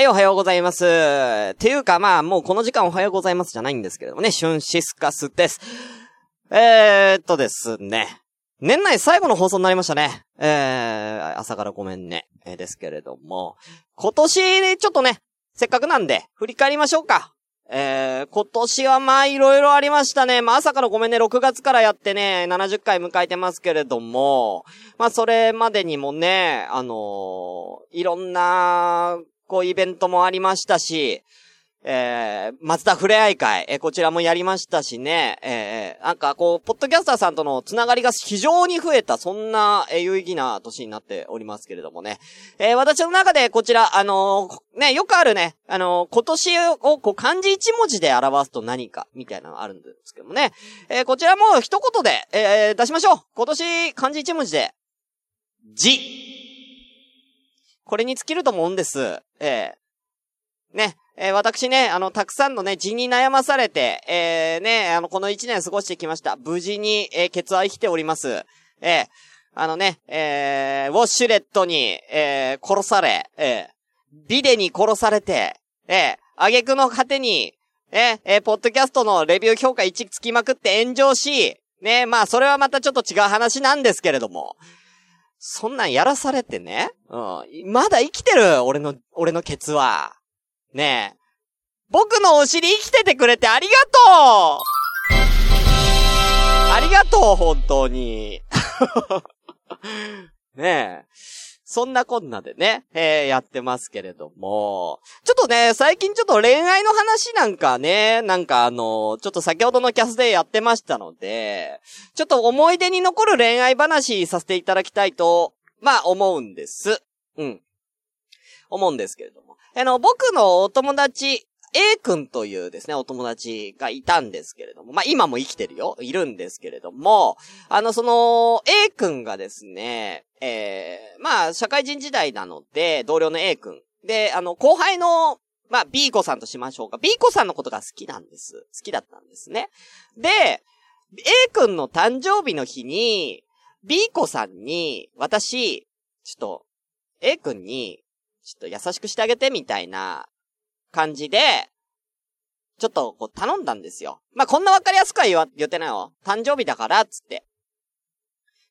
はい、おはようございます。ていうか、まあ、もうこの時間おはようございますじゃないんですけれどもね、シュンシスカスです。えー、っとですね。年内最後の放送になりましたね。えー、朝からごめんね。えー、ですけれども。今年、ちょっとね、せっかくなんで、振り返りましょうか。えー、今年はまあいろいろありましたね。まあ朝からごめんね、6月からやってね、70回迎えてますけれども、まあそれまでにもね、あのー、いろんな、こうイベントもありましたし、えー、松田ふれあい会、えー、こちらもやりましたしね、えー、なんかこう、ポッドキャスターさんとのつながりが非常に増えた、そんな、えー、有意義な年になっておりますけれどもね。えー、私の中でこちら、あのー、ね、よくあるね、あのー、今年をこう、漢字一文字で表すと何か、みたいなのがあるんですけどもね。えー、こちらも一言で、えー、出しましょう。今年、漢字一文字で、字。これに尽きると思うんです。えー、ね。えー、私ね、あの、たくさんのね、字に悩まされて、えー、ね、あの、この一年過ごしてきました。無事に、えー、ケツは生きております。えー、あのね、えー、ウォッシュレットに、えー、殺され、えー、ビデに殺されて、えー、挙句の果てに、えー、えー、ポッドキャストのレビュー評価1つきまくって炎上し、ね、まあ、それはまたちょっと違う話なんですけれども、そんなんやらされてね、うん、まだ生きてる、俺の、俺のケツは。ねえ。僕のお尻生きててくれてありがとうありがとう、本当に。ねえ。そんなこんなでね、えー、やってますけれども、ちょっとね、最近ちょっと恋愛の話なんかね、なんかあの、ちょっと先ほどのキャスでやってましたので、ちょっと思い出に残る恋愛話させていただきたいと、まあ思うんです。うん。思うんですけれども。あの、僕のお友達、A 君というですね、お友達がいたんですけれども、まあ、今も生きてるよ、いるんですけれども、あの、その、A 君がですね、えー、まあ、社会人時代なので、同僚の A 君。で、あの、後輩の、まあ、B 子さんとしましょうか。B 子さんのことが好きなんです。好きだったんですね。で、A 君の誕生日の日に、B 子さんに、私、ちょっと、A 君に、ちょっと優しくしてあげてみたいな感じで、ちょっとこう頼んだんですよ。まあ、こんなわかりやすくは言わ、言ってないよ。誕生日だから、つって。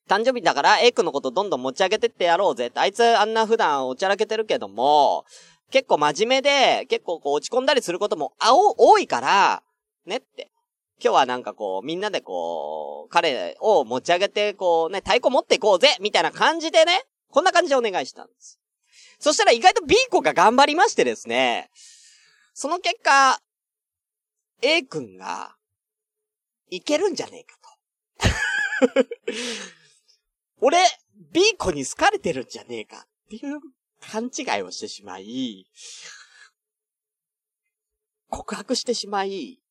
誕生日だから、A 君のことどんどん持ち上げてってやろうぜって。あいつあんな普段おちゃらけてるけども、結構真面目で、結構こう落ち込んだりすることも、あお、多いから、ねって。今日はなんかこう、みんなでこう、彼を持ち上げて、こうね、太鼓持っていこうぜみたいな感じでね、こんな感じでお願いしたんです。そしたら意外と B 子が頑張りましてですね、その結果、A 君が、いけるんじゃねえかと。俺、B 子に好かれてるんじゃねえかっていう勘違いをしてしまい、告白してしまい、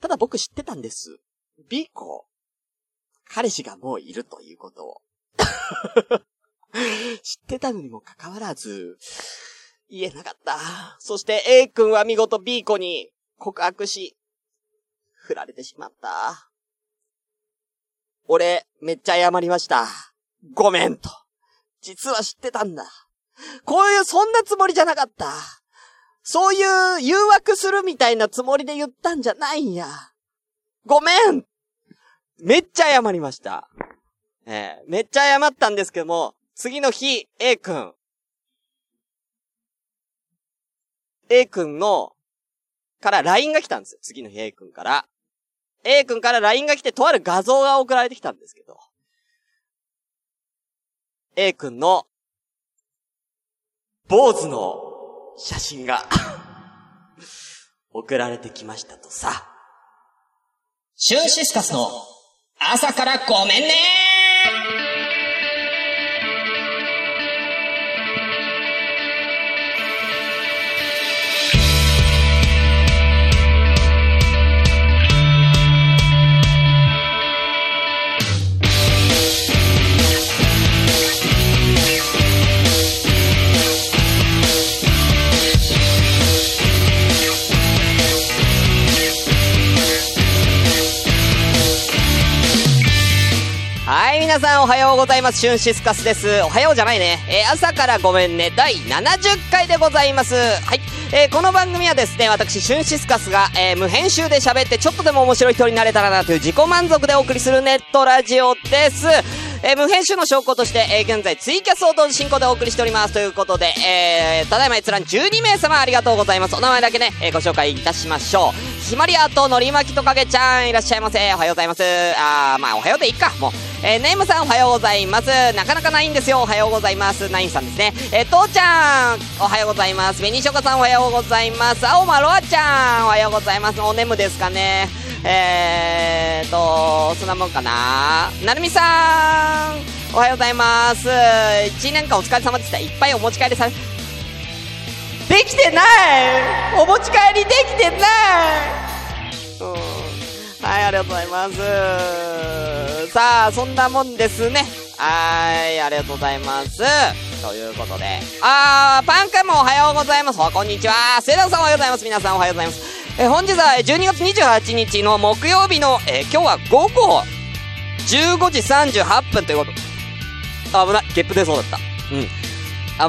ただ僕知ってたんです。B 子、彼氏がもういるということを。知ってたのにもかかわらず、言えなかった。そして A 君は見事 B 子に告白し、振られてしまった。俺、めっちゃ謝りました。ごめんと。実は知ってたんだ。こういう、そんなつもりじゃなかった。そういう誘惑するみたいなつもりで言ったんじゃないんや。ごめんめっちゃ謝りました。えー、めっちゃ謝ったんですけども、次の日、A 君。A 君の、から LINE が来たんですよ。次の日 A 君から。A 君から LINE が来て、とある画像が送られてきたんですけど。A 君の、坊主の写真が 送られてきましたとさ。シュンシスカスの朝からごめんねはい、皆さんおはようございます。シュンシスカスです。おはようじゃないね。えー朝からごめんね。第70回でございます。はい。えーこの番組はですね、私、シュンシスカスが、えー無編集で喋ってちょっとでも面白い人になれたらなという自己満足でお送りするネットラジオです。えー無編集の証拠として、えー現在ツイキャスを同時進行でお送りしております。ということで、えー、ただいま閲覧12名様ありがとうございます。お名前だけね、えーご紹介いたしましょう。ひまりあとのりまきとかげちゃん、いらっしゃいませ。おはようございます。あー、まあ、おはようでいいか、もう。えーネームさんおはようございます。なかなかないんですよ。おはようございます。ナインさんですね。えー、とうちゃん、おはようございます。紅しょかさんおはようございます。青まろあちゃん、おはようございます。お眠ですかね。えーと、そんなもんかな。なるみさん、おはようございます。1年間お疲れ様でした。いっぱいお持ち帰りされ、できてないお持ち帰りできてないうんはい、ありがとうございます。さあ、そんなもんですね。はーい、ありがとうございます。ということで。あー、パンカンもおはようございます。こんにちは。セイラさんおはようございます。皆さんおはようございます。え本日は12月28日の木曜日の、えー今日は午後15時38分ということ。危ない。ゲップ出そうだった。うん。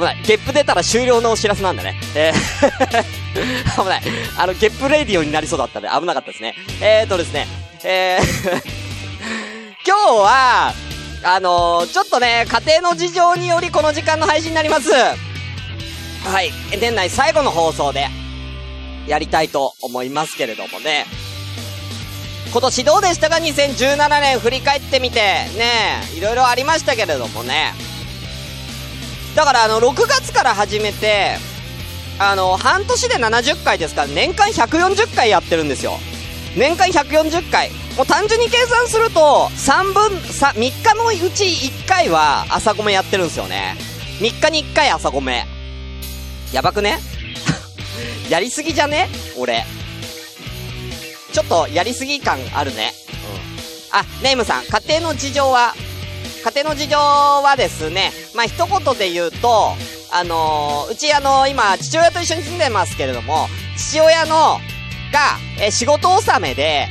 危ない。ゲップ出たら終了のお知らせなんだね。えー 危ない。あの、ゲップレディオになりそうだったんで危なかったですね。えーとですね、えー今日は、あのーちょっとね、家庭の事情によりこの時間の配信になります。はい。年内最後の放送で、やりたいと思いますけれどもね。今年どうでしたか ?2017 年振り返ってみて、ねいろいろありましたけれどもね。だからあの、6月から始めて、あの、半年で70回ですから、年間140回やってるんですよ。年間140回。もう単純に計算すると、3分、さ、3日のうち1回は朝ごめやってるんですよね。3日に1回朝ごめ。やばくね？やりすぎじゃね？俺。ちょっとやりすぎ感あるね。うん。あ、ネームさん、家庭の事情は、家庭の事情はですね、まあ、一言で言うと、あのーうちあのー今、父親と一緒に住んでますけれども、父親の、が、えー仕事納めで、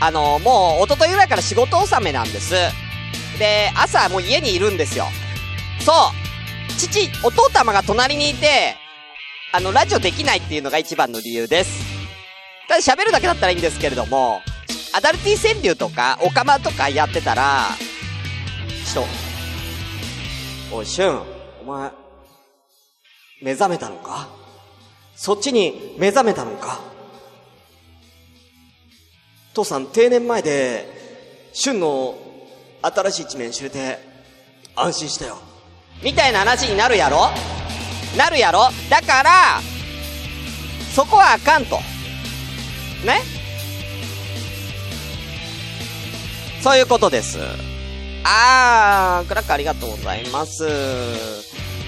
あのもう、一昨日ぐらいから仕事納めなんです。で、朝もう家にいるんですよ。そう父、お父様が隣にいて、あの、ラジオできないっていうのが一番の理由です。ただ喋るだけだったらいいんですけれども、アダルティ川柳とか、オカマとかやってたら、ちょっと、おい、シュン、お前、目覚めたのか？そっちに目覚めたのか？父さん、定年前で、シュンの新しい一面知れて、安心したよ。みたいな話になるやろ？なるやろ？だから、そこはあかんと。ね？そういうことです。あー、クラッカーありがとうございます。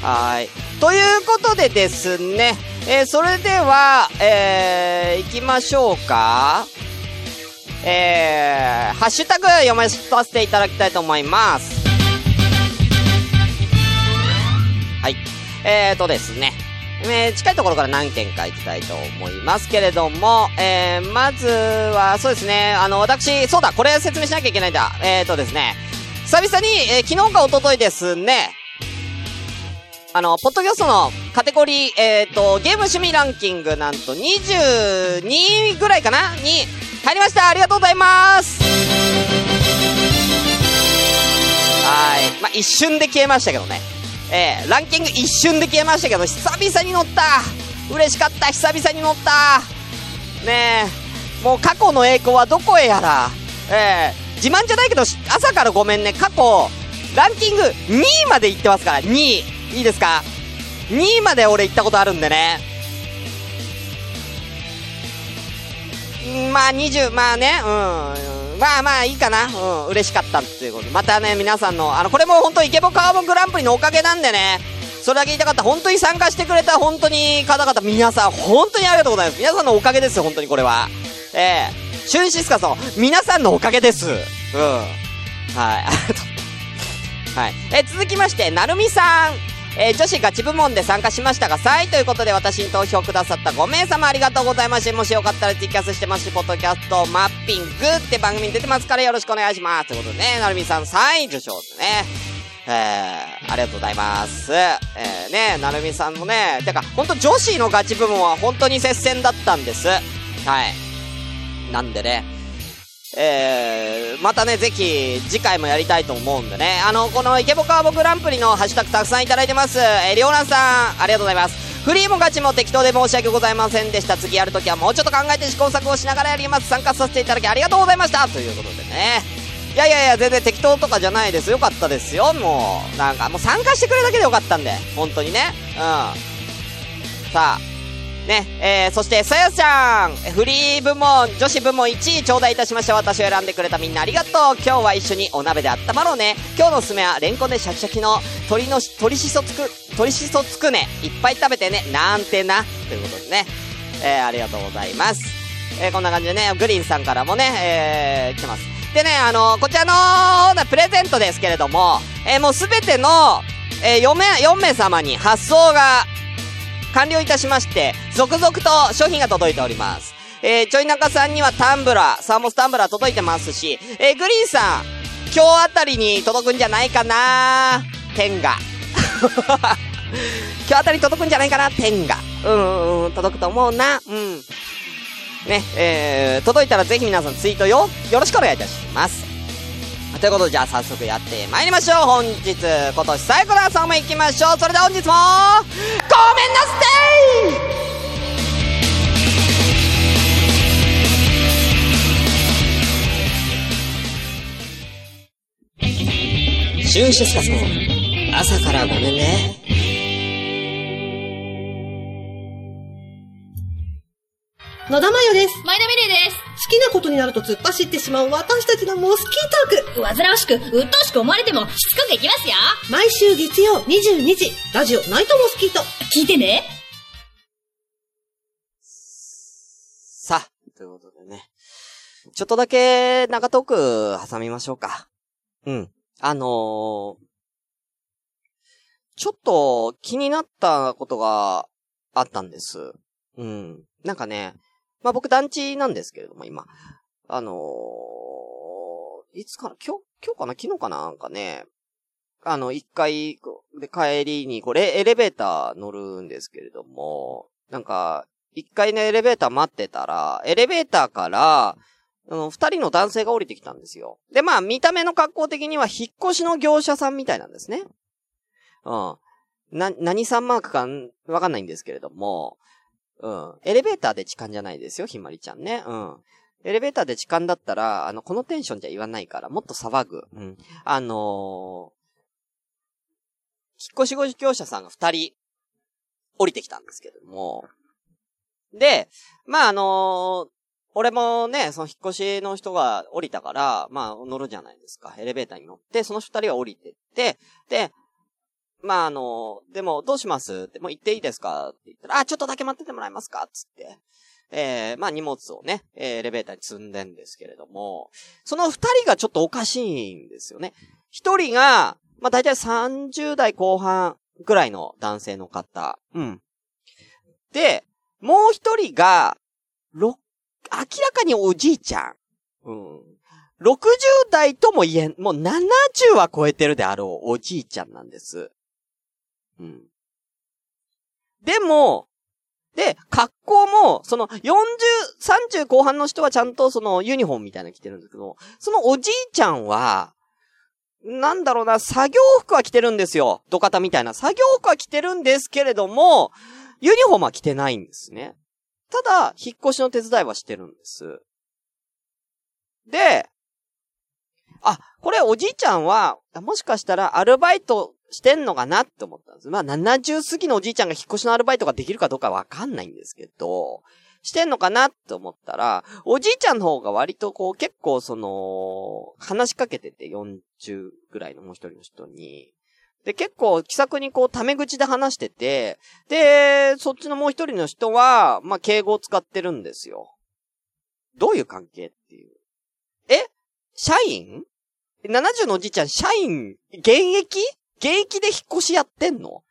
はい。ということでですね、えー、それでは、えー、行きましょうか。えー、ハッシュタグ読まさせていただきたいと思います。はい。えーとですね。えー近いところから何件か行きたいと思いますけれども、えー、まずは、そうですね、あの、私、そうだ、これ説明しなきゃいけないんだ。えーとですね、久々に、えー昨日か一昨日ですね、あの、ポッドキャストのカテゴリー、えーと、ゲーム趣味ランキングなんと22位ぐらいかな？に入りましたありがとうございますはい。まあ、一瞬で消えましたけどね。えー、ランキング一瞬で消えましたけど、久々に乗った嬉しかった久々に乗ったねえ、もう過去の栄光はどこへやら。えー、自慢じゃないけど、朝からごめんね、過去、ランキング2位まで行ってますから、2位。いいですか ?2 位まで俺行ったことあるんでね。まあ20、まあね、うん。まあまあいいかな。うん。嬉しかったっていうこと。またね、皆さんの、あの、これも本当イケボカーボングランプリのおかげなんでね。それだけ言いたかった。本当に参加してくれた本当に方々、皆さん、本当にありがとうございます。皆さんのおかげですよ、本当にこれは。ええシュンシスカさん、皆さんのおかげです。うん。はい。ありがとうはい。え、続きまして、なるみさん。えー、女子ガチ部門で参加しましたが、3位ということで私に投票くださった5名様ありがとうござい。ました。もしよかったら T キャスしてますし、ポッドキャスト、マッピングって番組に出てますからよろしくお願い。します。とい。うことでね、なるみさん3位受賞ですね。えー、ありがとうござい。ます。えー、ね、なるみさんもね、てか、ほんと女子のガチ部門は本当に接戦だったんです。はい。なんでね、えー、またね、ぜひ、次回もやりたいと思うんでね。あの、このイケボカーボグランプリのハッシュタグたくさんいただいてます。えー、りょうらんさん、ありがとうございます。フリーもガチも適当で申し訳ございませんでした。次やるときはもうちょっと考えて試行錯誤しながらやります。参加させていただきありがとうございました。ということでね。いやいやいや、全然適当とかじゃないです。よかったですよ、もう。なんか、もう参加してくれるだけでよかったんで。本当にね。うん。さあ、ね、えー、そして、さやちゃん、フリー部門、女子部門1位頂戴いたしました。私を選んでくれたみんなありがとう。今日は一緒にお鍋で温まろうね。今日のおすすめは、レンコンでシャキシャキの鶏の、鶏しそつく、鶏しそつくね。いっぱい食べてね。なんてな。ということでね。えー、ありがとうございます。えー、こんな感じでね、グリーンさんからもね、えー、来ます。でね、あのー、こちらの、プレゼントですけれども、えー、もうすべての、えー、4名、4名様に発送が、完了いたしまして、続々と商品が届いております。えー、ちょい中さんにはタンブラー、サーモスタンブラー届いてますし、えー、グリーンさん、今日あたりに届くんじゃないかな？天が。今日あたり届くんじゃないかな？天が。うん、うん、届くと思うな。うん。ね、えー、届いたらぜひ皆さんツイートよ、よろしくお願いいたします。ということで、じゃあ早速やってまいりましょう。本日、今年最後の朝も行きましょう。それでは本日も、ごめんなさいシュンシスカスの朝からごめんね。野田真代です。前田美玲です。好きなことになると突っ走ってしまう私たちのモスキートーク。煩わしく、鬱陶しく思われても、しつこくいきますよ。毎週月曜22時、ラジオナイトモスキート。聞いてね。さあ、ということでね。ちょっとだけ長トーク挟みましょうか。うん。あのー、ちょっと気になったことがあったんです。うん。なんかね、まあ僕団地なんですけれども、今。あのー、いつかな今日、今日かな昨日かななんかね、あの、一回で帰りに、これエレベーター乗るんですけれども、なんか、一回ね、エレベーター待ってたら、エレベーターから、あの、二人の男性が降りてきたんですよ。で、まあ、見た目の格好的には、引っ越しの業者さんみたいなんですね。うん。な、何さんマークかわかんないんですけれども、うん。エレベーターで痴漢じゃないですよ、ひまりちゃんね。うん。エレベーターで痴漢だったら、あの、このテンションじゃ言わないから、もっと騒ぐ。うん。あのー、引っ越しご業者さんが二人、降りてきたんですけれども。で、まあ、あのー、俺もね、その引っ越しの人が降りたから、まあ、乗るじゃないですか。エレベーターに乗って、その二人が降りてって、で、まあ、あの、でも、どうします？って、もう行っていいですか？って言ったら、あ、ちょっとだけ待っててもらえますか？つって。えー、まあ荷物をね、えー、エレベーターに積んでんですけれども、その二人がちょっとおかしいんですよね。一人が、まあ大体30代後半ぐらいの男性の方。うん。で、もう一人が、ろ、明らかにおじいちゃん。うん。60代とも言えん、もう70は超えてるであろうおじいちゃんなんです。うん。でも、で、格好も、その40、30後半の人はちゃんとそのユニフォームみたいなの着てるんですけど、そのおじいちゃんは、なんだろうな、作業服は着てるんですよ。土方みたいな。作業服は着てるんですけれども、ユニフォームは着てないんですね。ただ、引っ越しの手伝いはしてるんです。で、あ、これおじいちゃんは、もしかしたらアルバイトしてんのかなって思ったんです。まあ、70過ぎのおじいちゃんが引っ越しのアルバイトができるかどうかわかんないんですけど、してんのかなって思ったら、おじいちゃんの方が割とこう結構その、話しかけてて40ぐらいのもう一人の人に。で、結構気さくにこうタメ口で話してて、で、そっちのもう一人の人は、まあ、敬語を使ってるんですよ。どういう関係っていう。え？社員 ?70 のおじいちゃん、社員、現役？現役で引っ越しやってんの？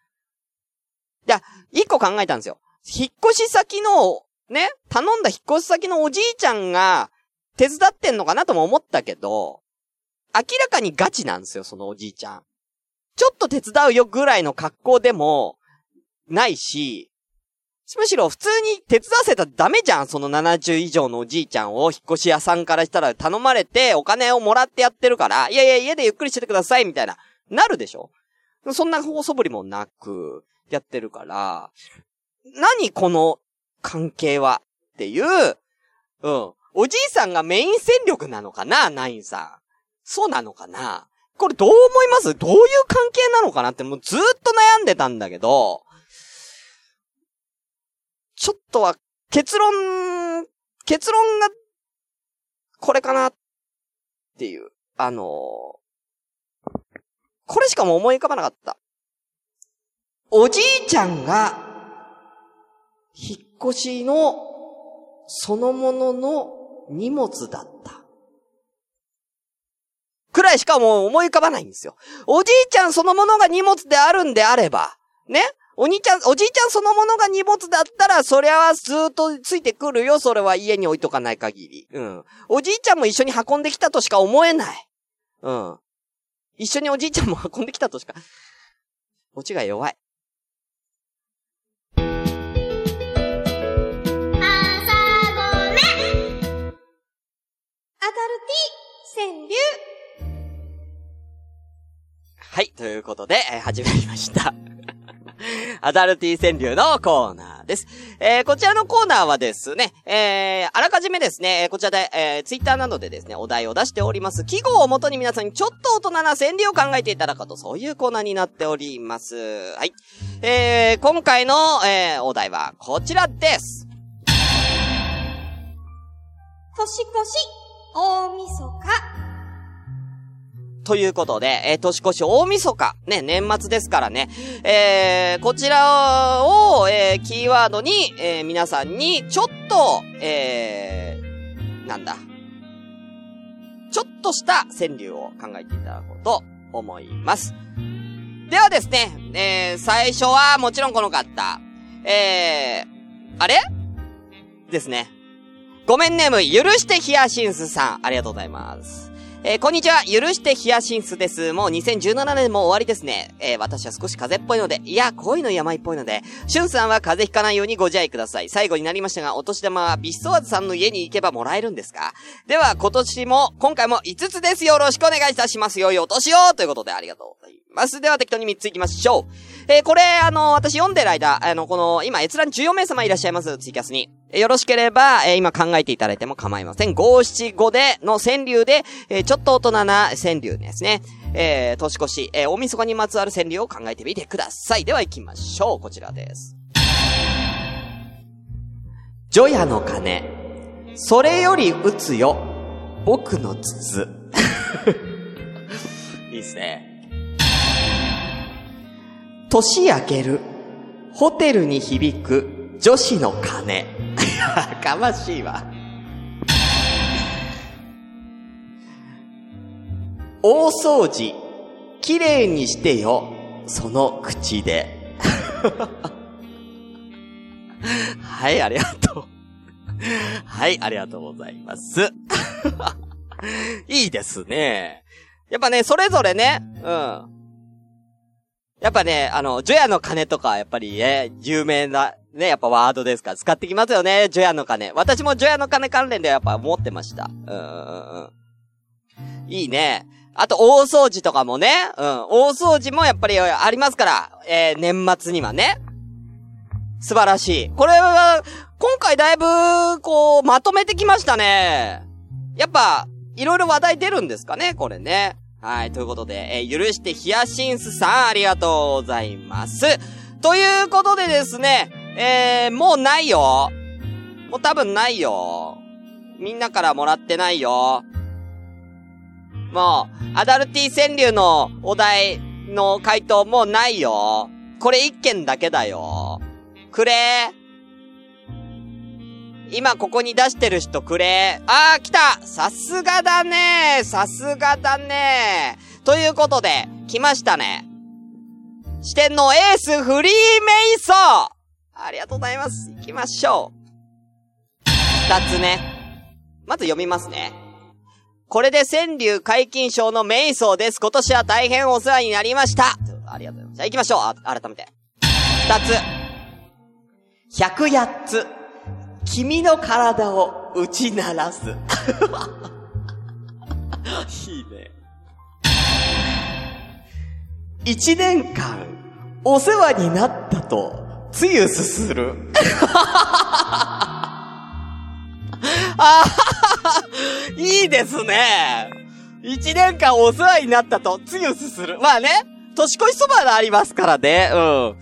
じゃ一個考えたんですよ。引っ越し先の、ね、頼んだ引っ越し先のおじいちゃんが、手伝ってんのかなとも思ったけど、明らかにガチなんですよ、そのおじいちゃん。ちょっと手伝うよぐらいの格好でも、ないし、むしろ普通に手伝わせたらダメじゃん、その70以上のおじいちゃんを引っ越し屋さんからしたら頼まれてお金をもらってやってるから、いやいや家でゆっくりしててください、みたいな、なるでしょ？そんな放送ぶりもなく、やってるから、何この関係はっていう、うん。おじいさんがメイン戦力なのかなナインさん。そうなのかな？これどう思います？どういう関係なのかなってもうずーっと悩んでたんだけど、ちょっとは結論、結論が、これかなっていう、あのー、これしかも思い浮かばなかった。おじいちゃんが、引っ越しのそのものの荷物だった。くらいしかもう思い浮かばないんですよ。おじいちゃんそのものが荷物であるんであれば、ね？お兄ちゃん、おじいちゃんそのものが荷物だったら、そりゃずっとついてくるよ。それは家に置いとかない限り。うん。おじいちゃんも一緒に運んできたとしか思えない。うん。一緒におじいちゃんも運んできたとしか。オチが弱い。朝ごめアダルティ川柳はい、ということで、えー、始まりました。アダルティ川柳のコーナーです。えー、こちらのコーナーはですね、えー、あらかじめですね、こちらで、えー、ツイッターなどでですね、お題を出しております。記号をもとに皆さんにちょっと大人な川柳を考えていただくと、そういうコーナーになっております。はい。えー、今回の、えー、お題はこちらです。年越し、大晦日、ということで、えー、年越し大晦日、ね、年末ですからね、えー、こちらを、えー、キーワードに、えー、皆さんに、ちょっと、えー、なんだ。ちょっとした川柳を考えていただこうと思います。ではですね、えー、最初はもちろんこの方。えー、あれ？ですね。ごめんねむ、許してヒヤシンスさん、ありがとうございます。えー、こんにちは。許してヒヤシンスです。もう2017年も終わりですね。えー、私は少し風邪っぽいので、いや、恋の病っぽいので、シュンさんは風邪ひかないようにご自愛ください。最後になりましたが、お年玉はビストワーズさんの家に行けばもらえるんですか？では、今年も、今回も5つです。よろしくお願いいたします。良いお年をということでありがとうございます。ますでは、適当に3つ行きましょう。えー、これ、あの、私読んでる間、あの、この、今、閲覧14名様いらっしゃいます、ツイキャスに。え、よろしければ、えー、今考えていただいても構いません。五七五で、の川柳で、えー、ちょっと大人な川柳ですね。えー、年越し、えー、大晦日にまつわる川柳を考えてみてください。では行きましょう。こちらです。除夜の鐘。それより打つよ。僕の筒。いいっすね。年明ける、ホテルに響く女子の鐘。や かましいわ。大掃除、綺麗にしてよ、その口で。はい、ありがとう。はい、ありがとうございます。いいですね。やっぱね、それぞれね、うん。やっぱね、あの、ジョヤの鐘とか、やっぱりね、有名な、ね、やっぱワードですから、使ってきますよね、ジョヤの鐘。私もジョヤの鐘関連ではやっぱ思ってました。うんうんうん。いいね。あと、大掃除とかもね、うん、大掃除もやっぱりありますから、えー、年末にはね。素晴らしい。これは、今回だいぶ、こう、まとめてきましたね。やっぱ、いろいろ話題出るんですかね、これね。はい、ということで、えー、許してヒヤシンスさん、ありがとうございます。ということでですね、えー、もうないよ。もう多分ないよ。みんなからもらってないよ。もう、アダルティ川柳のお題の回答もうないよ。これ一件だけだよ。くれ今ここに出してる人くれ。あー、来たさすがだねさすがだねということで、来ましたね。四天王エースフリーメイソーありがとうございます。行きましょう。二つね。まず読みますね。これで川柳解禁賞のメイソーです。今年は大変お世話になりました。ありがとうございます。じゃあ行きましょう。あ改めて。二つ。百八つ。君の体を打ち鳴らす。いいね。一年間、お世話になったと、つゆすする。あーいいですね。一年間お世話になったと、つゆすする。まあね、年越しそばがありますからね。うん。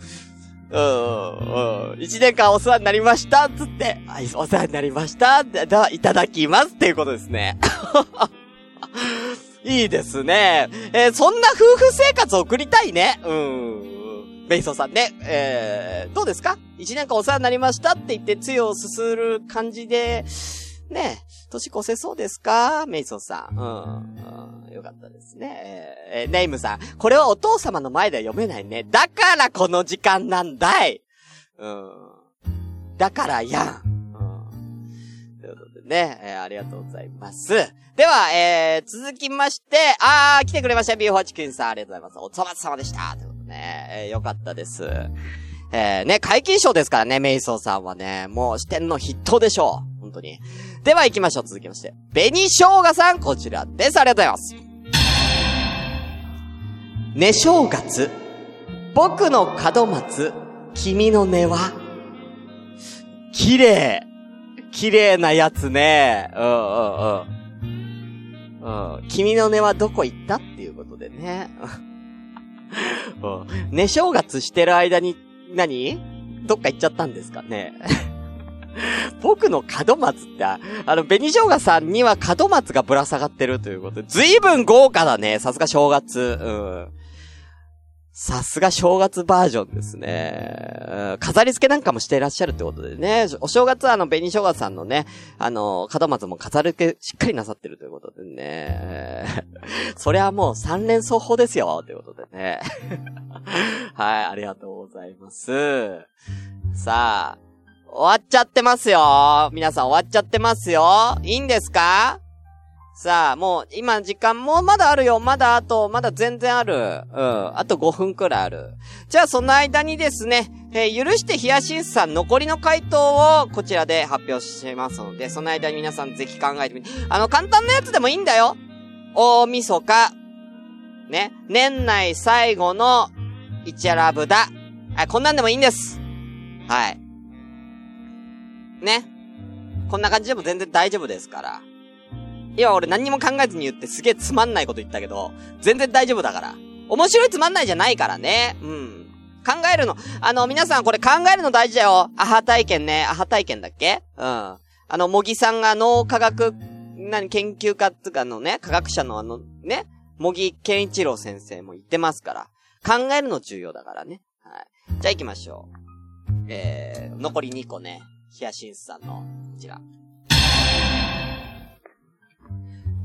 一年間お世話になりました、つって、お世話になりました、では、いただきますっていうことですね。いいですね。えーそんな夫婦生活を送りたいね。うん。ベイソーさんね。えー、どうですか？一年間お世話になりましたって言って、つゆをすする感じで、ね年越せそうですか？メイソーさん。うん。うん、よかったですね。えーえーネイムさん。これはお父様の前では読めないね。だからこの時間なんだい。うん。だからやん。うん。ということでね、えーありがとうございます。では、えー、続きまして、あー、来てくれました。ーホチキンさん、ありがとうございます。お粗末様でした。ということでね、えーよかったです。えー、ね、解禁賞ですからね、メイソーさんはね、もう視点の筆頭でしょう。本当に。では行きましょう、続きまして。紅生姜さん、こちらです。ありがとうございます。寝正月、僕の門松、君の根は、綺麗。綺麗なやつね。うんうんうん。うん。君の根はどこ行ったっていうことでね。うん。寝正月してる間に、何？どっか行っちゃったんですかね。僕の門松って、あの、紅生姜さんには門松がぶら下がってるということで、ずいぶん豪華だね。さすが正月。うん。さすが正月バージョンですね。飾り付けなんかもしていらっしゃるってことでね。お正月はあの、紅生姜さんのね、あの、門松も飾り付けしっかりなさってるということでね。それはもう三連双方ですよ。ということでね。はい、ありがとうございます。さあ、終わっちゃってますよ。皆さん終わっちゃってますよ。いいんですか？さあ、もう、今時間もうまだあるよ。まだあと、まだ全然ある。うん。あと5分くらいある。じゃあ、その間にですね、えー許してヒヤシンスさん残りの回答をこちらで発表しますので、その間に皆さんぜひ考えてみて。あの、簡単なやつでもいいんだよ。大晦日。ね。年内最後の、イチャラブだ。あ、こんなんでもいいんです。はい。ね。こんな感じでも全然大丈夫ですから。今俺何にも考えずに言ってすげえつまんないこと言ったけど、全然大丈夫だから。面白いつまんないじゃないからね。うん。考えるの。あの、皆さんこれ考えるの大事だよ。アハ体験ね。アハ体験だっけ？うん。あの、模擬さんが脳科学、何、研究家っていうかのね、科学者のあの、ね、模擬健一郎先生も言ってますから。考えるの重要だからね。はい。じゃあ行きましょう。えー、残り2個ね。ヒヤシンスさんの、こちら。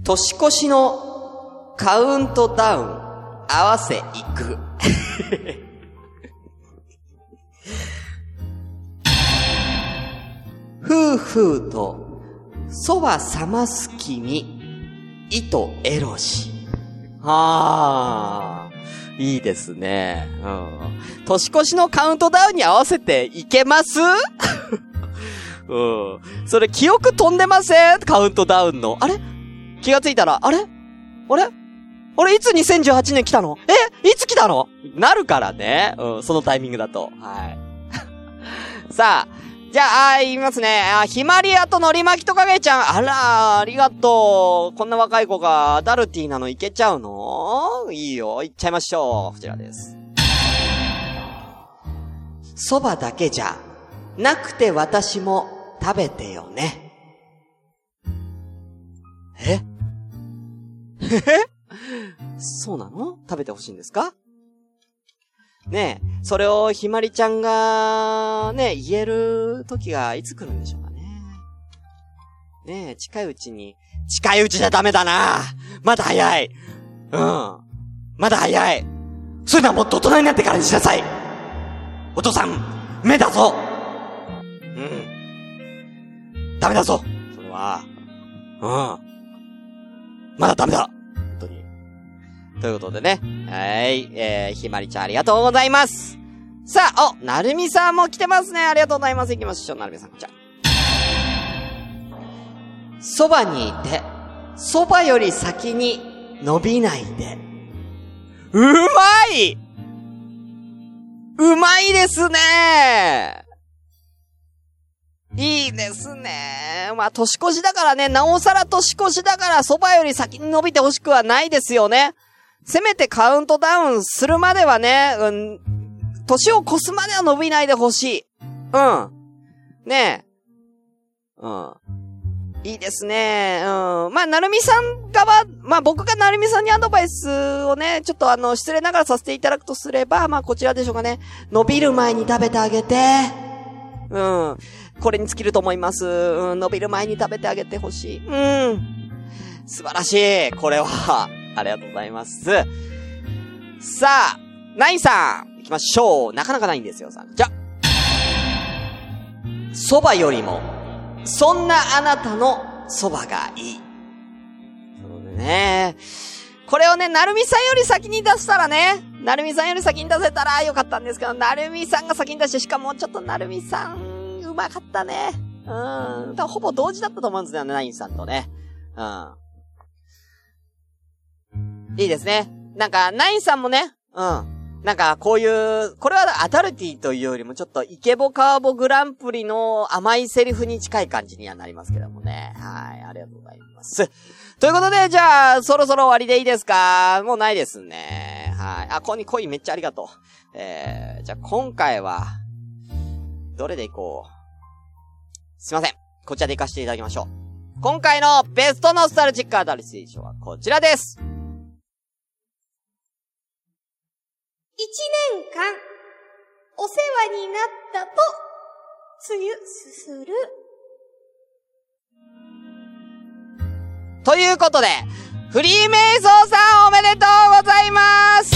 年越しのカウントダウン合わせ行く。夫婦とそば冷ます君、糸エロし。ああ、いいですね。うん。年越しのカウントダウンに合わせていけます？うん。それ記憶飛んでません？カウントダウンの。あれ？気がついたら、あれ？あれ？あれ？いつ2018年来たの？え？いつ来たの？なるからね。うん、そのタイミングだと。はい。さあ、じゃあ、あ言いますね。あ、ひまりやとのりまきとかげちゃん。あら、ありがとう。こんな若い子がダルティーなのいけちゃうの？いいよ。いっちゃいましょう。こちらです。そばだけじゃ、なくて私も食べてよね。え？え そうなの？食べてほしいんですか？ねえ、それをひまりちゃんが、ね、言える時がいつ来るんでしょうかね。ねえ、近いうちに、近いうちじゃダメだな。まだ早い。うん。まだ早い。そういうのはもっと大人になってからにしなさい。お父さん、目だぞ。うん。ダメだぞそれは、うん。まだダメだ本当に。ということでね。はい。えー、ひまりちゃんありがとうございます。さあ、お、なるみさんも来てますね。ありがとうございます。行きましょう、なるみさん。じゃそばにいて、そばより先に伸びないで。うまいうまいですねいいですね。まあ、年越しだからね、なおさら年越しだから、蕎麦より先に伸びてほしくはないですよね。せめてカウントダウンするまではね、うん、年を越すまでは伸びないでほしい。うん。ねえ。うん。いいですね。うん。まあ、なるみさん側、まあ僕がなるみさんにアドバイスをね、ちょっとあの、失礼ながらさせていただくとすれば、まあこちらでしょうかね。伸びる前に食べてあげて。うん。これに尽きると思います。うん。伸びる前に食べてあげてほしい。うん。素晴らしい。これは、ありがとうございます。さあ、ナインさん、行きましょう。なかなかないんですよ、さん。じゃ。蕎麦よりも、そんなあなたの蕎麦がいい。そうね。これをね、なるみさんより先に出したらね、なるみさんより先に出せたらよかったんですけど、なるみさんが先に出して、しかもちょっとなるみさん、うまかったね。うん。多分ほぼ同時だったと思うんですよね、ナインさんとね。うん。いいですね。なんか、ナインさんもね、うん。なんか、こういう、これはアダルティというよりも、ちょっとイケボカーボグランプリの甘いセリフに近い感じにはなりますけどもね。はい、ありがとうございます。ということで、じゃあ、そろそろ終わりでいいですか？もうないですね。はい。あ、ここに恋めっちゃありがとう。えー、じゃあ今回は、どれでいこう？すいません。こちらで行かせていただきましょう。今回のベストノスタルジックアダルティ賞はこちらです。一年間、お世話になったと、つゆすする。ということで、フリーメイソーさんおめでとうございます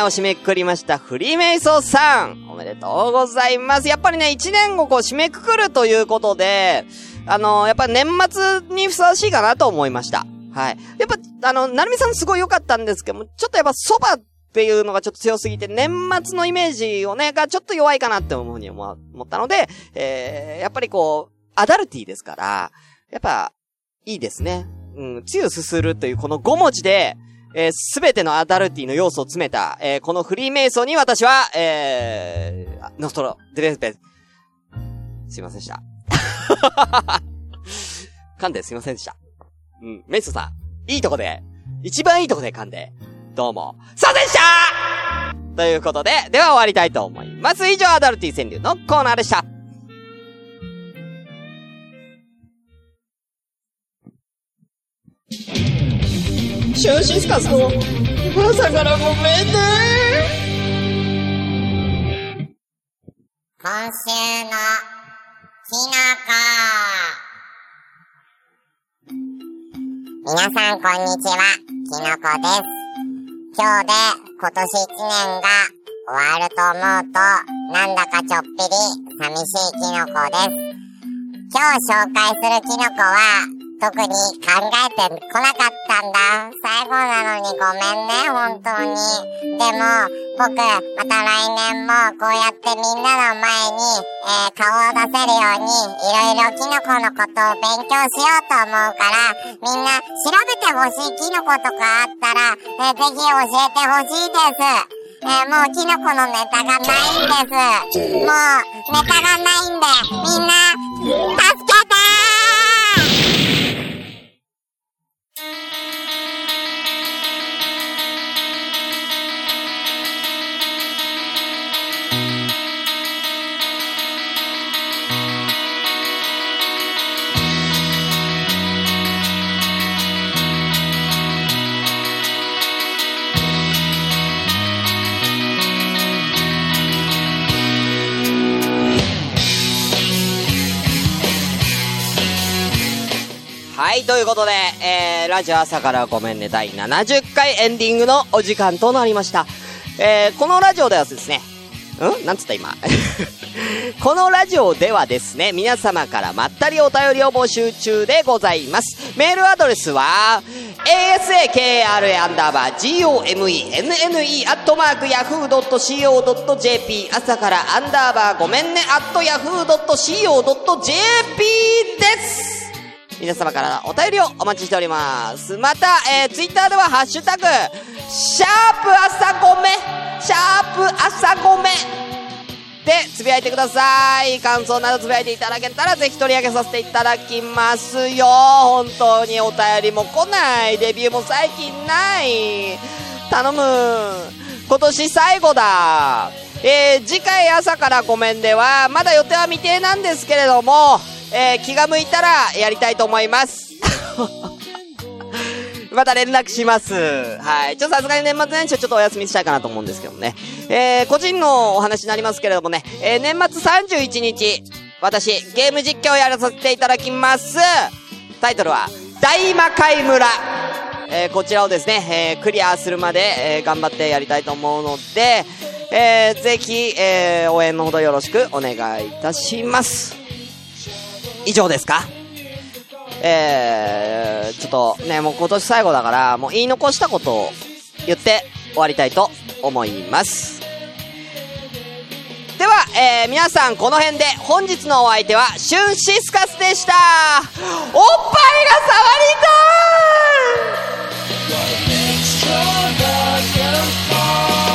を締めくくりましたフリーメイソーさんおめでとうございますやっぱりね、一年をこう締めくくるということで、あのやっぱ年末にふさわしいかなと思いました。はい。やっぱ、あの、なるみさんすごい良かったんですけども、ちょっとやっぱ蕎麦っていうのがちょっと強すぎて、年末のイメージをね、がちょっと弱いかなって思うふうに思思ったので、えー、やっぱりこう、アダルティですから、やっぱ、いいですね。うん、つゆすするというこの5文字で、えーすべてのアダルティの要素を詰めた、えーこのフリーメイソーに私は、えー、ノストロ、デレスペ、すいませんでした。噛んですいませんでした。うん、メイソーさん、いいとこで、一番いいとこで噛んで、どうも、すいませんでしたということで、では終わりたいと思います。以上、アダルティ川柳のコーナーでした。シュンシスカスの、朝からごめんね。今週のきのこ。皆さんこんにちは、きのこです。今日で今年一年が終わると思うと、なんだかちょっぴり寂しいきのこです。今日紹介するきのこは、特に考えてこなかったんだ。最後なのにごめんね、本当に。でも、僕、また来年もこうやってみんなの前に、えー顔を出せるように、いろいろキノコのことを勉強しようと思うから、みんな調べてほしいキノコとかあったら、えーぜひ教えてほしいです。えーもうキノコのネタがないんです。もう、ネタがないんで、みんな、助けはい、ということで、えー、ラジオ朝からごめんね第70回エンディングのお時間となりました。えー、このラジオではですね、ん？なんつった今？このラジオではですね、皆様からまったりお便りを募集中でございます。メールアドレスは、asakra アンダーバー gomenne アットマーク yahoo.co.jp 朝からアンダーバーごめんねアット yahoo.co.jp です皆様からお便りをお待ちしております。また、えー、ツイッターではハッシュタグ、シャープ朝ごめシャープ朝ごめで、つぶやいてください。感想などつぶやいていただけたら、ぜひ取り上げさせていただきますよ。本当にお便りも来ない。デビューも最近ない。頼む。今年最後だ。えー、次回朝からごめんでは、まだ予定は未定なんですけれども、えー、気が向いたらやりたいと思います。また連絡します。はい。ちょっとさすがに年末年始はちょっとお休みしたいかなと思うんですけどね。えー、個人のお話になりますけれどもね、えー、年末31日、私、ゲーム実況をやらさせていただきます。タイトルは、大魔界村。えー、こちらをですね、えー、クリアするまで、えー、頑張ってやりたいと思うので、えー、ぜひ、えー、応援のほどよろしくお願いいたします。以上ですか？えー、ちょっとね、もう今年最後だから、もう言い残したことを言って終わりたいと思います。では、えー、皆さんこの辺で本日のお相手は、シュンシスカスでした。おっぱいが触りたい。